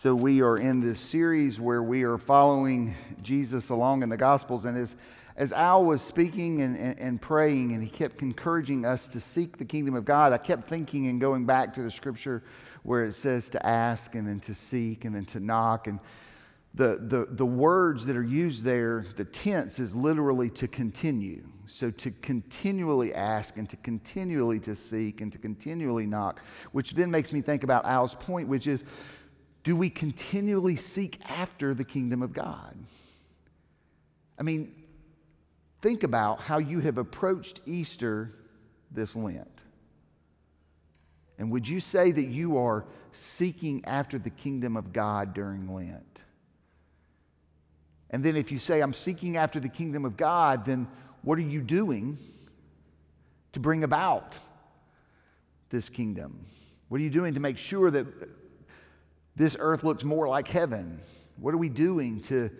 So, we are in this series where we are following Jesus along in the Gospels. And as, as Al was speaking and, and, and, praying, and he kept encouraging us to seek the kingdom of God, I kept thinking and going back to the scripture where it says to ask and then to seek and then to knock. And the, the, the words that are used there, the tense is literally to continue. So to continually ask and to continually to seek and to continually knock, which then makes me think about Al's point, which is do we continually seek after the kingdom of God? I mean, think about how you have approached Easter this Lent. And would you say that you are seeking after the kingdom of God during Lent? And then if you say, I'm seeking after the kingdom of God, then what are you doing to bring about this kingdom? What are you doing to make sure that this earth looks more like heaven? What are we doing to,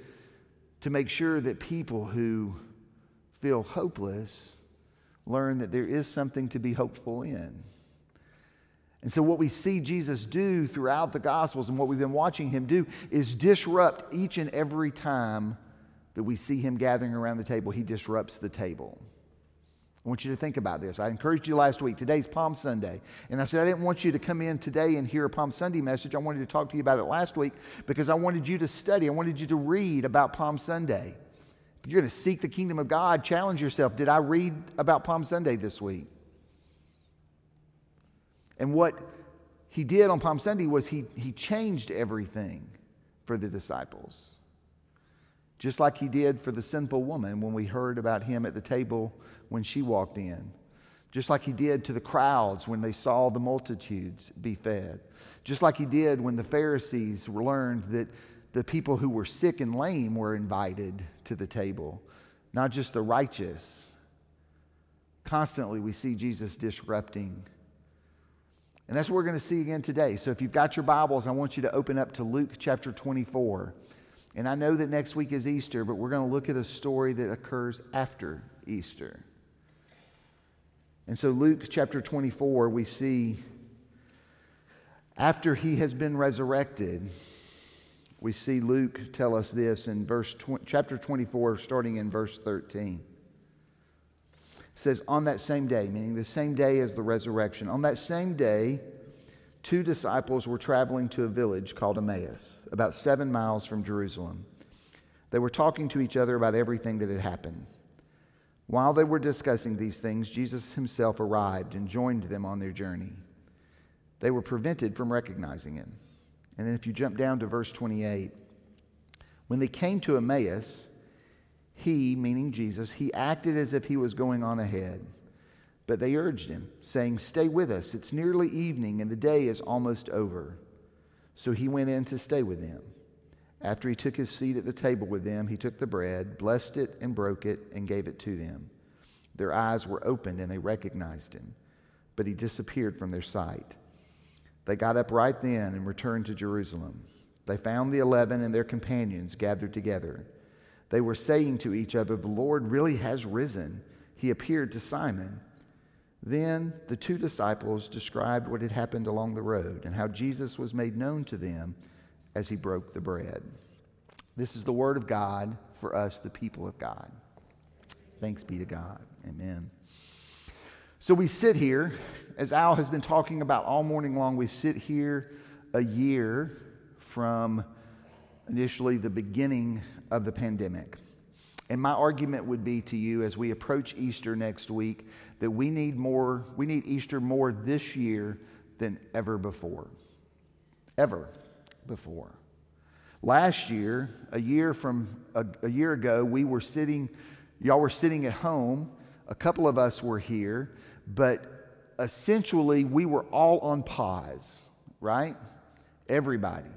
to make sure that people who feel hopeless learn that there is something to be hopeful in? And so, what we see Jesus do throughout the Gospels and what we've been watching him do is disrupt each and every time that we see him gathering around the table, he disrupts the table. I want you to think about this. I encouraged you last week. Today's Palm Sunday. And I said, I didn't want you to come in today and hear a Palm Sunday message. I wanted to talk to you about it last week because I wanted you to study. I wanted you to read about Palm Sunday. If you're going to seek the kingdom of God, challenge yourself. Did I read about Palm Sunday this week? And what he did on Palm Sunday was he, he changed everything for the disciples. Just like he did for the sinful woman when we heard about him at the table when she walked in. Just like he did to the crowds when they saw the multitudes be fed. Just like he did when the Pharisees learned that the people who were sick and lame were invited to the table, not just the righteous. Constantly, we see Jesus disrupting. And that's what we're going to see again today. So, if you've got your Bibles, I want you to open up to Luke chapter 24. And I know that next week is Easter, but we're going to look at a story that occurs after Easter. And so, Luke chapter 24, we see after he has been resurrected, we see Luke tell us this in verse tw- chapter 24, starting in verse 13. It says, On that same day, meaning the same day as the resurrection, on that same day, two disciples were traveling to a village called Emmaus, about seven miles from Jerusalem. They were talking to each other about everything that had happened. While they were discussing these things, Jesus himself arrived and joined them on their journey. They were prevented from recognizing him. And then if you jump down to verse 28, when they came to Emmaus, he, meaning Jesus, he acted as if he was going on ahead. But they urged him, saying, Stay with us. It's nearly evening, and the day is almost over. So he went in to stay with them. After he took his seat at the table with them, he took the bread, blessed it, and broke it, and gave it to them. Their eyes were opened, and they recognized him, but he disappeared from their sight. They got up right then and returned to Jerusalem. They found the eleven and their companions gathered together. They were saying to each other, The Lord really has risen. He appeared to Simon. Then the two disciples described what had happened along the road and how Jesus was made known to them as he broke the bread. This is the word of God for us, the people of God. Thanks be to God. Amen. So we sit here, as Al has been talking about all morning long, we sit here a year from initially the beginning of the pandemic. And my argument would be to you as we approach Easter next week that we need more, we need Easter more this year than ever before. Ever before. Last year, a year from a, a year ago, we were sitting, y'all were sitting at home. A couple of us were here, but essentially we were all on pause, right? Everybody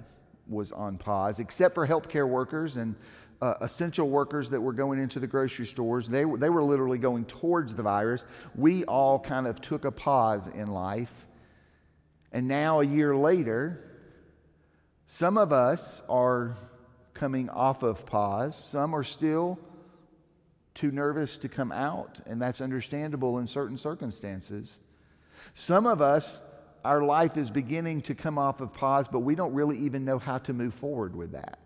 was on pause, except for healthcare workers and uh, essential workers that were going into the grocery stores. They, they were literally going towards the virus. We all kind of took a pause in life. And now, a year later, some of us are coming off of pause, some are still too nervous to come out, and that's understandable in certain circumstances. Some of us our life is beginning to come off of pause, but we don't really even know how to move forward with that.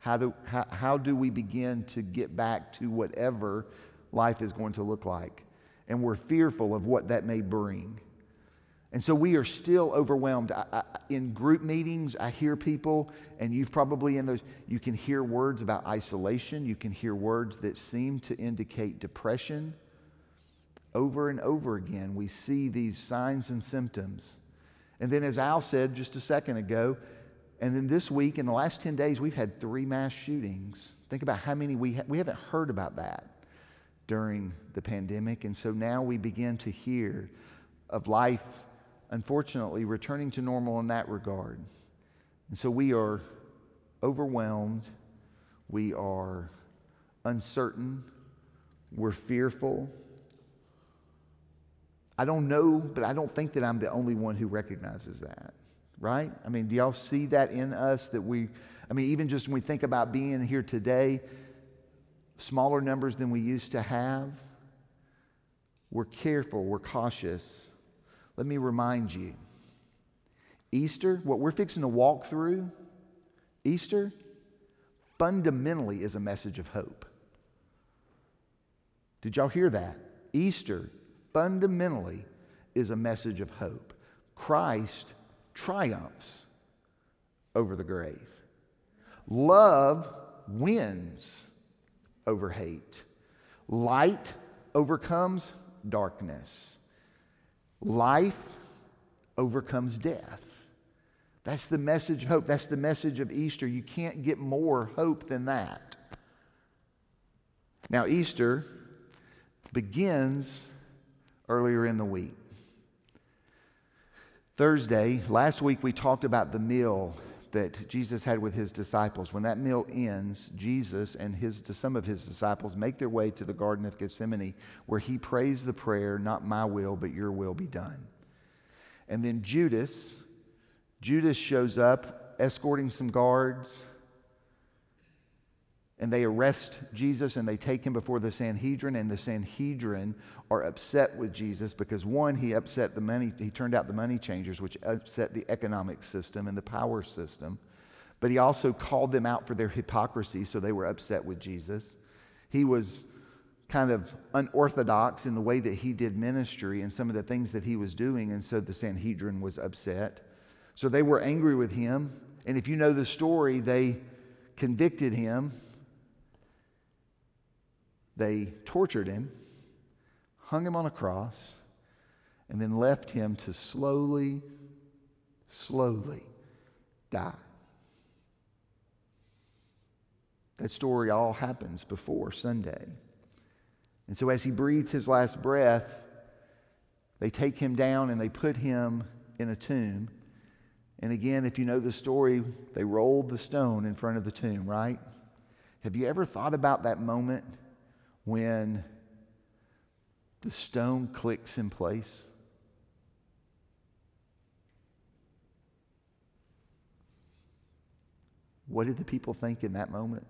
How do, how, how do we begin to get back to whatever life is going to look like? And we're fearful of what that may bring. And so we are still overwhelmed. I, I, in group meetings, I hear people, and you've probably in those, you can hear words about isolation. You can hear words that seem to indicate depression. Over and over again, we see these signs and symptoms. And then, as Al said just a second ago, and then this week, in the last 10 days, we've had three mass shootings. Think about how many we, ha- we haven't heard about that during the pandemic. And so now we begin to hear of life, unfortunately, returning to normal in that regard. And so we are overwhelmed, we are uncertain, we're fearful. I don't know, but I don't think that I'm the only one who recognizes that right? I mean, do y'all see that in us that we, I mean, even just when we think about being here today, smaller numbers than we used to have, we're careful, we're cautious. Let me remind you Easter, what we're fixing to walk through, Easter, fundamentally is a message of hope. Did y'all hear that? Easter fundamentally is a message of hope. Christ triumphs over the grave. Love wins over hate. Light overcomes darkness. Life overcomes death. That's the message of hope. That's the message of Easter. You can't get more hope than that. Now, Easter begins earlier in the week. Thursday, last week we talked about the meal that Jesus had with his disciples. When that meal ends, Jesus and his, some of his disciples make their way to the Garden of Gethsemane where he prays the prayer, Not my will, but your will be done. And then Judas, Judas shows up escorting some guards and they arrest Jesus and they take him before the Sanhedrin, and the Sanhedrin are upset with Jesus because one, he upset the money, he turned out the money changers, which upset the economic system and the power system. But he also called them out for their hypocrisy, so they were upset with Jesus. He was kind of unorthodox in the way that he did ministry and some of the things that he was doing, and so the Sanhedrin was upset. So they were angry with him. And if you know the story, they convicted him they tortured him, hung him on a cross, and then left him to slowly, slowly die. That story all happens before Sunday. And so, as he breathes his last breath, they take him down and they put him in a tomb. And again, if you know the story, they rolled the stone in front of the tomb, right? Have you ever thought about that moment when the stone clicks in place? What did the people think in that moment?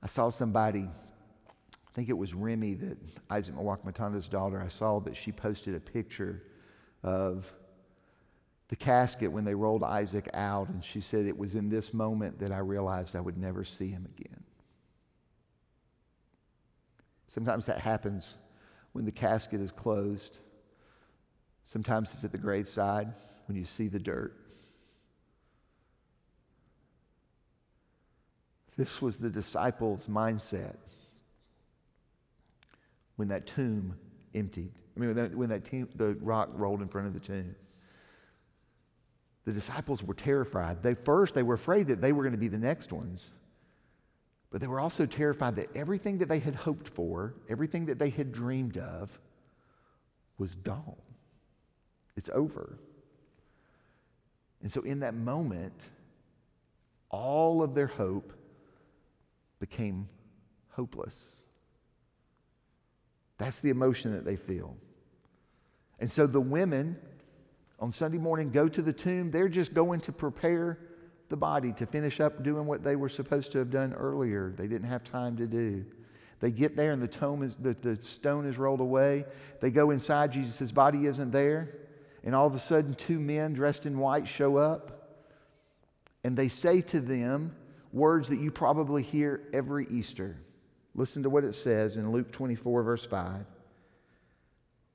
I saw somebody, I think it was Remy, that Isaac Mwakwamatanda's daughter, I saw that she posted a picture of the casket when they rolled Isaac out, and she said, It was in this moment that I realized I would never see him again. Sometimes that happens when the casket is closed. Sometimes it's at the graveside when you see the dirt. This was the disciples' mindset when that tomb emptied. I mean, when that, when that tomb, the rock rolled in front of the tomb. The disciples were terrified. They first they were afraid that they were going to be the next ones. But they were also terrified that everything that they had hoped for, everything that they had dreamed of, was gone. It's over. And so, in that moment, all of their hope became hopeless. That's the emotion that they feel. And so the women on Sunday morning go to the tomb. They're just going to prepare the body to finish up doing what they were supposed to have done earlier. They didn't have time to do. They get there and the, tomb is, the, the stone is rolled away. They go inside, Jesus' body isn't there. And all of a sudden, two men dressed in white show up. And they say to them words that you probably hear every Easter. Listen to what it says in Luke 24, verse 5.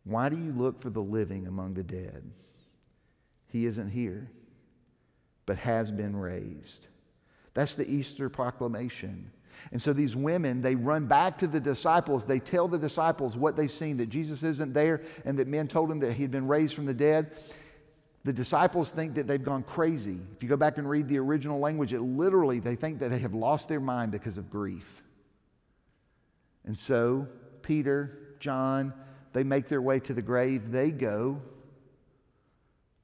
Why do you look for the living among the dead? He isn't here, but has been raised. That's the Easter proclamation. And so these women, they run back to the disciples. They tell the disciples what they've seen that Jesus isn't there and that men told them that he had been raised from the dead. The disciples think that they've gone crazy. If you go back and read the original language, it literally, they think that they have lost their mind because of grief. And so, Peter, John, they make their way to the grave. They go,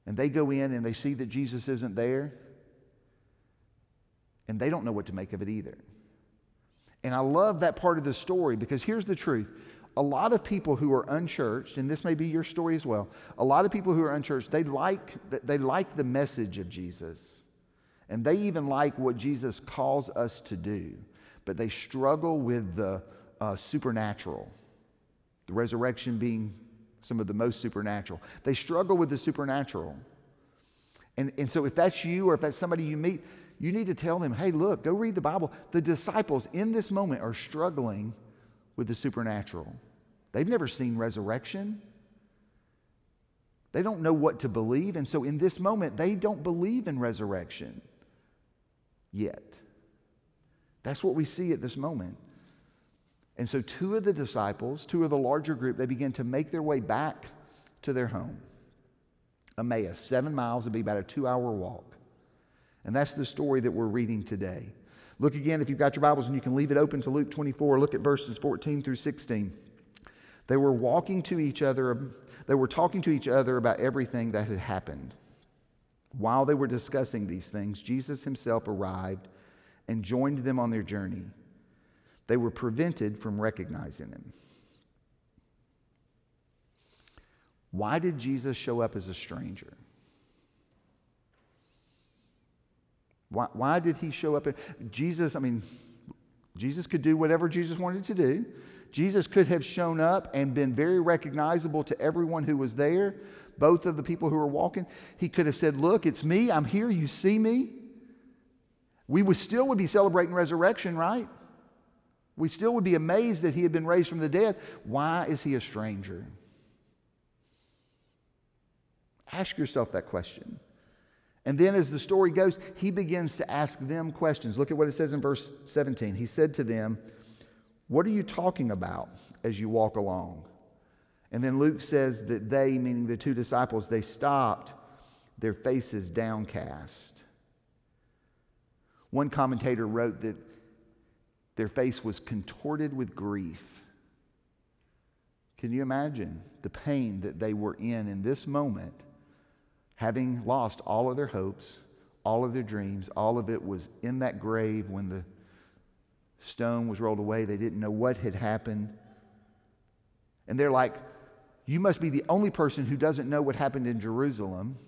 and they go in and they see that Jesus isn't there, and they don't know what to make of it either. And I love that part of the story because here's the truth. A lot of people who are unchurched, and this may be your story as well, a lot of people who are unchurched, they like, they like the message of Jesus. And they even like what Jesus calls us to do, but they struggle with the uh, supernatural, the resurrection being some of the most supernatural. They struggle with the supernatural. And, and so, if that's you or if that's somebody you meet, you need to tell them, hey, look, go read the Bible. The disciples in this moment are struggling with the supernatural. They've never seen resurrection. They don't know what to believe. And so, in this moment, they don't believe in resurrection yet. That's what we see at this moment. And so, two of the disciples, two of the larger group, they begin to make their way back to their home. Emmaus, seven miles, would be about a two hour walk. And that's the story that we're reading today. Look again, if you've got your Bibles and you can leave it open to Luke 24, look at verses 14 through 16. They were walking to each other, they were talking to each other about everything that had happened. While they were discussing these things, Jesus himself arrived and joined them on their journey. They were prevented from recognizing him. Why did Jesus show up as a stranger? Why, why did he show up? Jesus, I mean, Jesus could do whatever Jesus wanted to do. Jesus could have shown up and been very recognizable to everyone who was there, both of the people who were walking. He could have said, Look, it's me. I'm here. You see me. We would still would be celebrating resurrection, right? We still would be amazed that he had been raised from the dead. Why is he a stranger? Ask yourself that question. And then, as the story goes, he begins to ask them questions. Look at what it says in verse 17. He said to them, What are you talking about as you walk along? And then Luke says that they, meaning the two disciples, they stopped, their faces downcast. One commentator wrote that their face was contorted with grief. Can you imagine the pain that they were in in this moment? having lost all of their hopes, all of their dreams, all of it was in that grave when the stone was rolled away. They didn't know what had happened. And they're like, You must be the only person who doesn't know what happened in Jerusalem.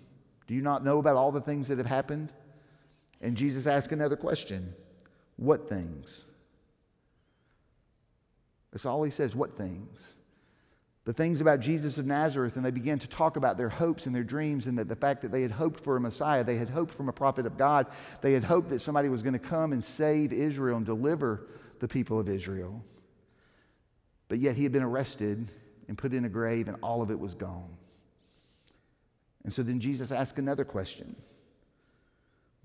Do you not know about all the things that have happened? And Jesus asked another question What things? That's all he says. What things? the things about Jesus of Nazareth, and they began to talk about their hopes and their dreams, and that the fact that they had hoped for a Messiah, they had hoped from a prophet of God, they had hoped that somebody was going to come and save Israel and deliver the people of Israel. But yet he had been arrested and put in a grave, and all of it was gone. And so then Jesus asked another question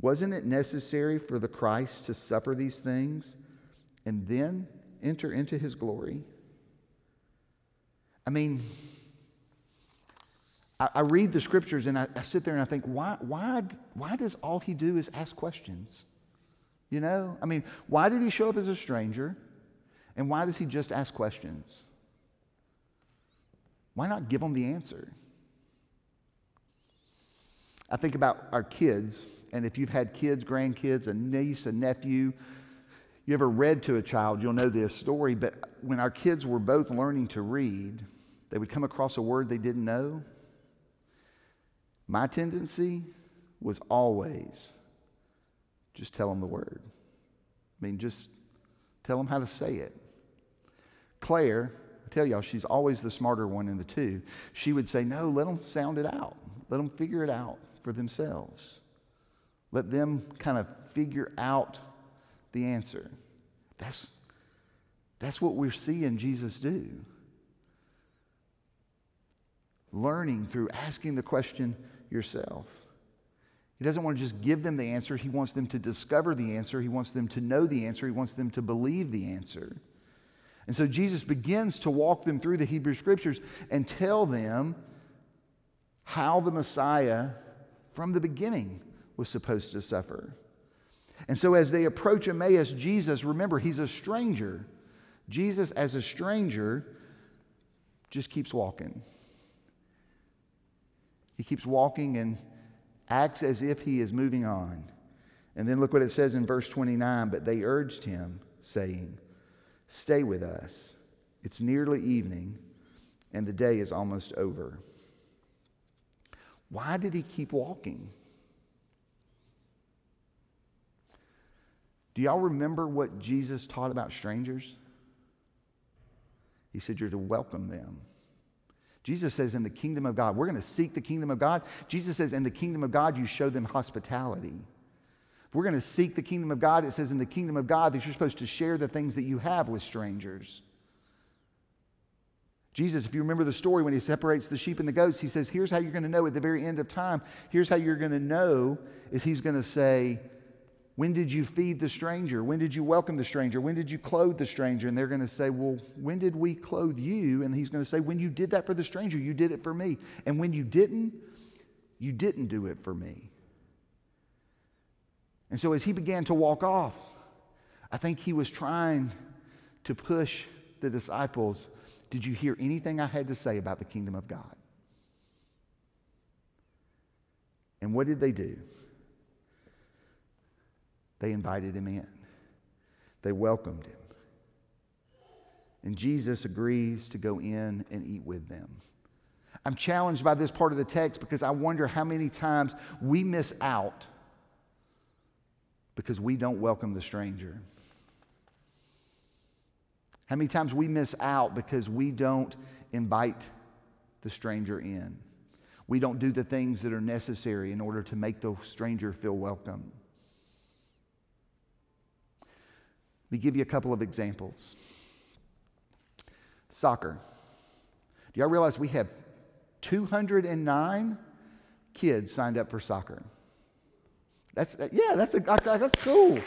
Wasn't it necessary for the Christ to suffer these things and then enter into his glory? I mean, I, I read the scriptures and I, I, sit there and I think, why, why, why does all he do is ask questions? You know? I mean, why did he show up as a stranger? And why does he just ask questions? Why not give them the answer? I think about our kids, and if you've had kids, grandkids, a niece, a nephew, you ever read to a child, you'll know this story. But when our kids were both learning to read, they would come across a word they didn't know. My tendency was always just tell them the word. I mean, just tell them how to say it. Claire, I tell y'all, she's always the smarter one in the two. She would say, No, let them sound it out. Let them figure it out for themselves. Let them kind of figure out the answer. That's, that's what we're seeing Jesus do. Learning through asking the question yourself. He doesn't want to just give them the answer. He wants them to discover the answer. He wants them to know the answer. He wants them to believe the answer. And so Jesus begins to walk them through the Hebrew scriptures and tell them how the Messiah, from the beginning, was supposed to suffer. And so as they approach Emmaus, Jesus, remember, he's a stranger. Jesus, as a stranger, just keeps walking. He keeps walking and acts as if he is moving on. And then look what it says in verse 29 But they urged him, saying, Stay with us. It's nearly evening, and the day is almost over. Why did he keep walking? Do y'all remember what Jesus taught about strangers? He said, You're to welcome them. Jesus says, In the kingdom of God, we're going to seek the kingdom of God. Jesus says, In the kingdom of God, you show them hospitality. If we're going to seek the kingdom of God, it says, In the kingdom of God, that you're supposed to share the things that you have with strangers. Jesus, if you remember the story when he separates the sheep and the goats, he says, Here's how you're going to know at the very end of time. Here's how you're going to know is he's going to say, when did you feed the stranger? When did you welcome the stranger? When did you clothe the stranger? And they're going to say, Well, when did we clothe you? And he's going to say, When you did that for the stranger, you did it for me. And when you didn't, you didn't do it for me. And so as he began to walk off, I think he was trying to push the disciples Did you hear anything I had to say about the kingdom of God? And what did they do? They invited him in, they welcomed him. And Jesus agrees to go in and eat with them. I'm challenged by this part of the text because I wonder how many times we miss out because we don't welcome the stranger. How many times we miss out because we don't invite the stranger in? We don't do the things that are necessary in order to make the stranger feel welcome. Let me give you a couple of examples. Soccer. Do y'all realize we have 209 kids signed up for soccer? That's, yeah, that's, a, that's cool.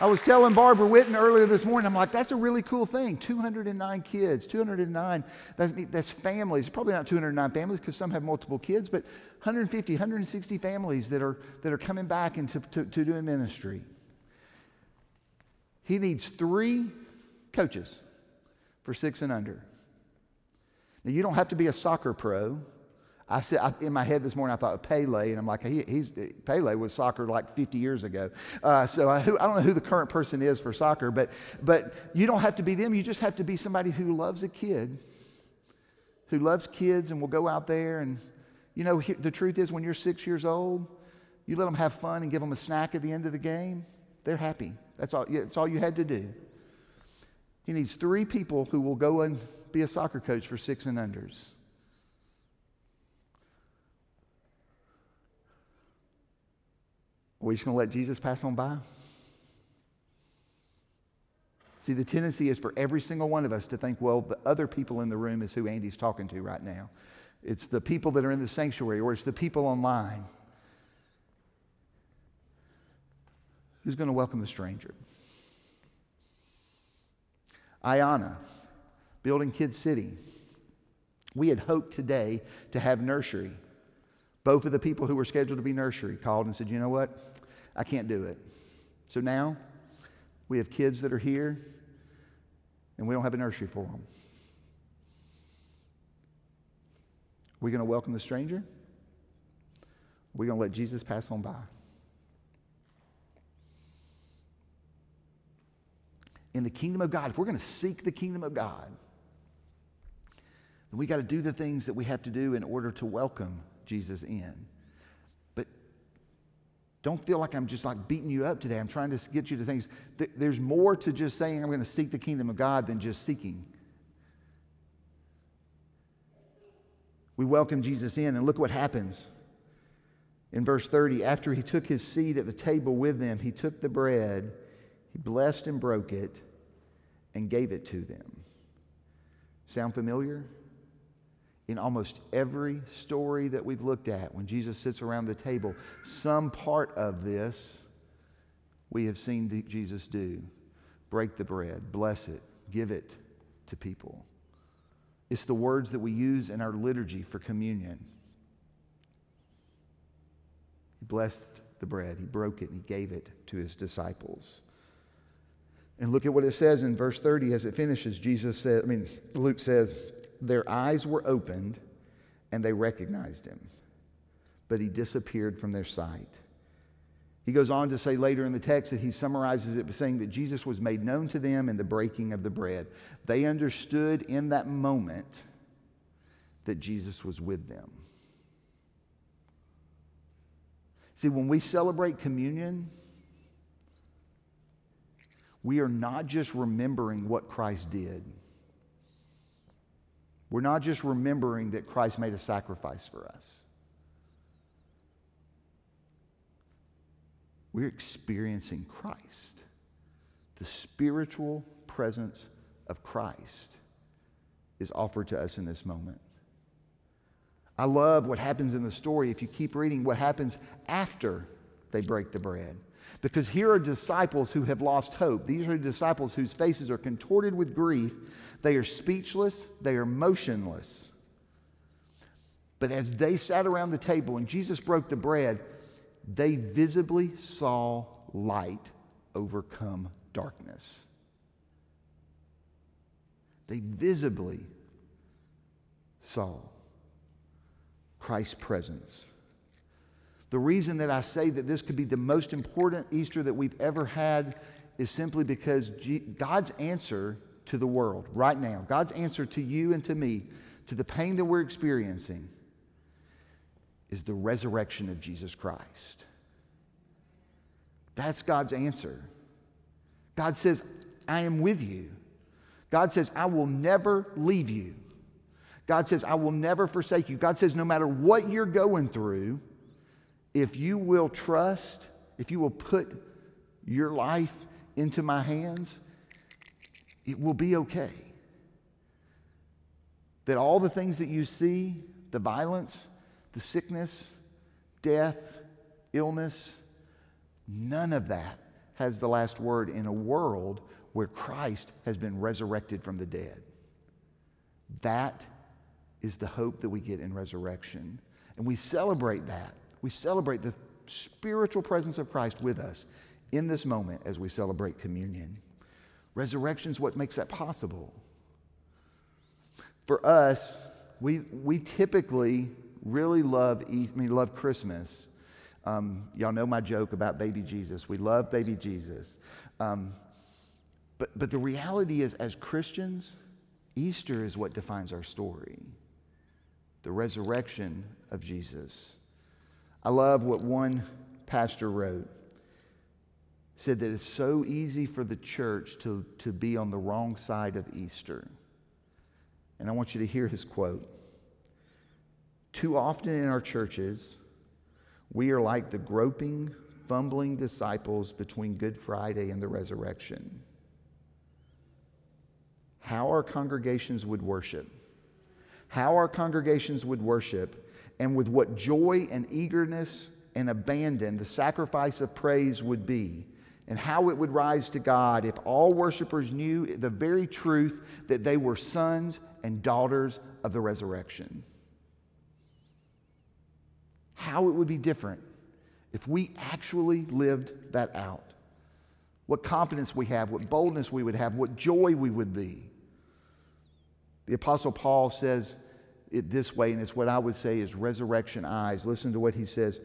I was telling Barbara Witten earlier this morning, I'm like, that's a really cool thing. 209 kids, 209, that's, that's families. Probably not 209 families because some have multiple kids, but 150, 160 families that are, that are coming back into to, to doing ministry. He needs three coaches for six and under. Now, you don't have to be a soccer pro. I said I, in my head this morning, I thought of Pele, and I'm like, he, he's Pele was soccer like 50 years ago. Uh, so I, I, don't know who the current person is for soccer, but but you don't have to be them. You just have to be somebody who loves a kid, who loves kids, and will go out there. And you know, the truth is, when you're six years old, you let them have fun and give them a snack at the end of the game. They're happy. That's all, that's all you had to do. He needs three people who will go and be a soccer coach for six and unders. Are we just going to let Jesus pass on by? See, the tendency is for every single one of us to think, well, the other people in the room is who Andy's talking to right now. It's the people that are in the sanctuary, or it's the people online. Who's going to welcome the stranger? Ayana, building Kid City. We had hoped today to have nursery. Both of the people who were scheduled to be nursery called and said, you know what? I can't do it. So now we have kids that are here and we don't have a nursery for them. Are we going to welcome the stranger? Are we going to let Jesus pass on by? In the kingdom of God, if we're going to seek the kingdom of God, then we got to do the things that we have to do in order to welcome Jesus in. But Don't feel like I'm just like beating you up today. I'm trying to get you to things. There's more to just saying I'm going to seek the kingdom of God than just seeking. We welcome Jesus in, and look what happens. In verse 30, after he took his seat at the table with them, he took the bread, he blessed and broke it, and gave it to them. Sound familiar? In almost every story that we've looked at, when Jesus sits around the table, some part of this we have seen Jesus do break the bread, bless it, give it to people. It's the words that we use in our liturgy for communion. He blessed the bread, he broke it, and he gave it to his disciples. And look at what it says in verse 30 as it finishes. Jesus said, I mean, Luke says, their eyes were opened and they recognized him, but he disappeared from their sight. He goes on to say later in the text that he summarizes it by saying that Jesus was made known to them in the breaking of the bread. They understood in that moment that Jesus was with them. See, when we celebrate communion, we are not just remembering what Christ did. We're not just remembering that Christ made a sacrifice for us. We're experiencing Christ. The spiritual presence of Christ is offered to us in this moment. I love what happens in the story. If you keep reading, what happens after they break the bread. Because here are disciples who have lost hope. These are disciples whose faces are contorted with grief. They are speechless, they are motionless. But as they sat around the table and Jesus broke the bread, they visibly saw light overcome darkness. They visibly saw Christ's presence. The reason that I say that this could be the most important Easter that we've ever had is simply because God's answer to the world right now, God's answer to you and to me, to the pain that we're experiencing, is the resurrection of Jesus Christ. That's God's answer. God says, I am with you. God says, I will never leave you. God says, I will never forsake you. God says, no matter what you're going through, if you will trust, if you will put your life into my hands, it will be okay. That all the things that you see the violence, the sickness, death, illness none of that has the last word in a world where Christ has been resurrected from the dead. That is the hope that we get in resurrection. And we celebrate that. We celebrate the spiritual presence of Christ with us in this moment as we celebrate communion. Resurrection is what makes that possible. For us, we, we typically really love, I mean, love Christmas. Um, y'all know my joke about baby Jesus. We love baby Jesus. Um, but, but the reality is, as Christians, Easter is what defines our story the resurrection of Jesus. I love what one pastor wrote. Said that it's so easy for the church to, to be on the wrong side of Easter. And I want you to hear his quote. Too often in our churches, we are like the groping, fumbling disciples between Good Friday and the resurrection. How our congregations would worship, how our congregations would worship, and with what joy and eagerness and abandon the sacrifice of praise would be, and how it would rise to God if all worshipers knew the very truth that they were sons and daughters of the resurrection. How it would be different if we actually lived that out. What confidence we have, what boldness we would have, what joy we would be. The Apostle Paul says it this way, and it's what I would say is resurrection eyes. Listen to what he says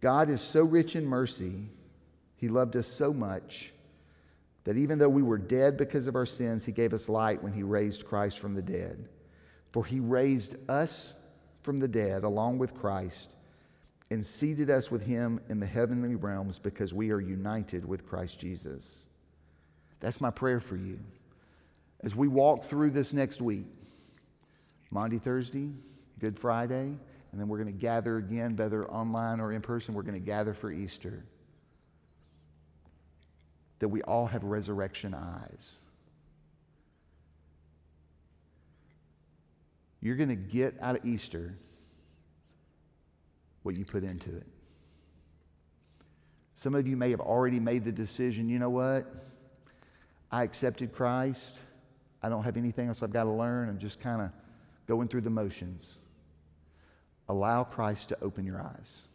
God is so rich in mercy, he loved us so much that even though we were dead because of our sins, he gave us light when he raised Christ from the dead. For he raised us from the dead along with Christ and seated us with him in the heavenly realms because we are united with Christ Jesus. That's my prayer for you. As we walk through this next week, Maundy, Thursday, Good Friday, and then we're going to gather again, whether online or in person, we're going to gather for Easter. That we all have resurrection eyes. You're going to get out of Easter what you put into it. Some of you may have already made the decision you know what? I accepted Christ. I don't have anything else I've got to learn. I'm just kind of going through the motions. Allow Christ to open your eyes,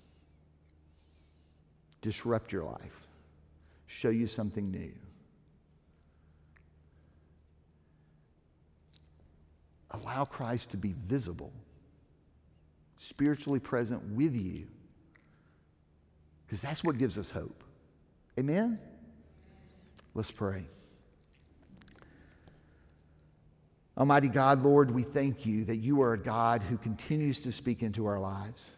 disrupt your life, show you something new. Allow Christ to be visible, spiritually present with you, because that's what gives us hope. Amen? Let's pray. Almighty God, Lord, we thank you that you are a God who continues to speak into our lives.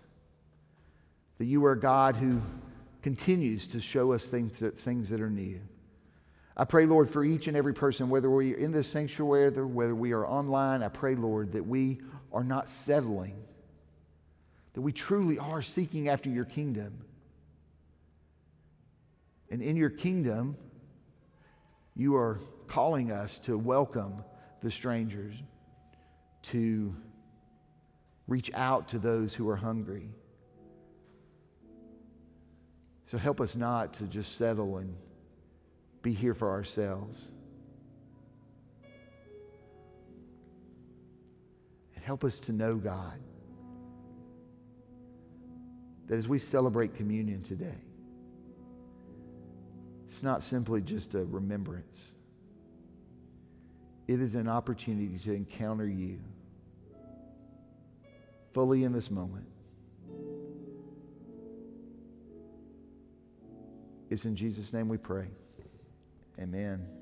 That you are a God who continues to show us things that, things that are new. I pray, Lord, for each and every person, whether we're in this sanctuary, whether we are online, I pray, Lord, that we are not settling, that we truly are seeking after your kingdom. And in your kingdom, you are calling us to welcome the strangers, to reach out to those who are hungry. So help us not to just settle and be here for ourselves. And help us to know, God, that as we celebrate communion today, it's not simply just a remembrance, it is an opportunity to encounter you fully in this moment. It's in Jesus' name we pray. Amen.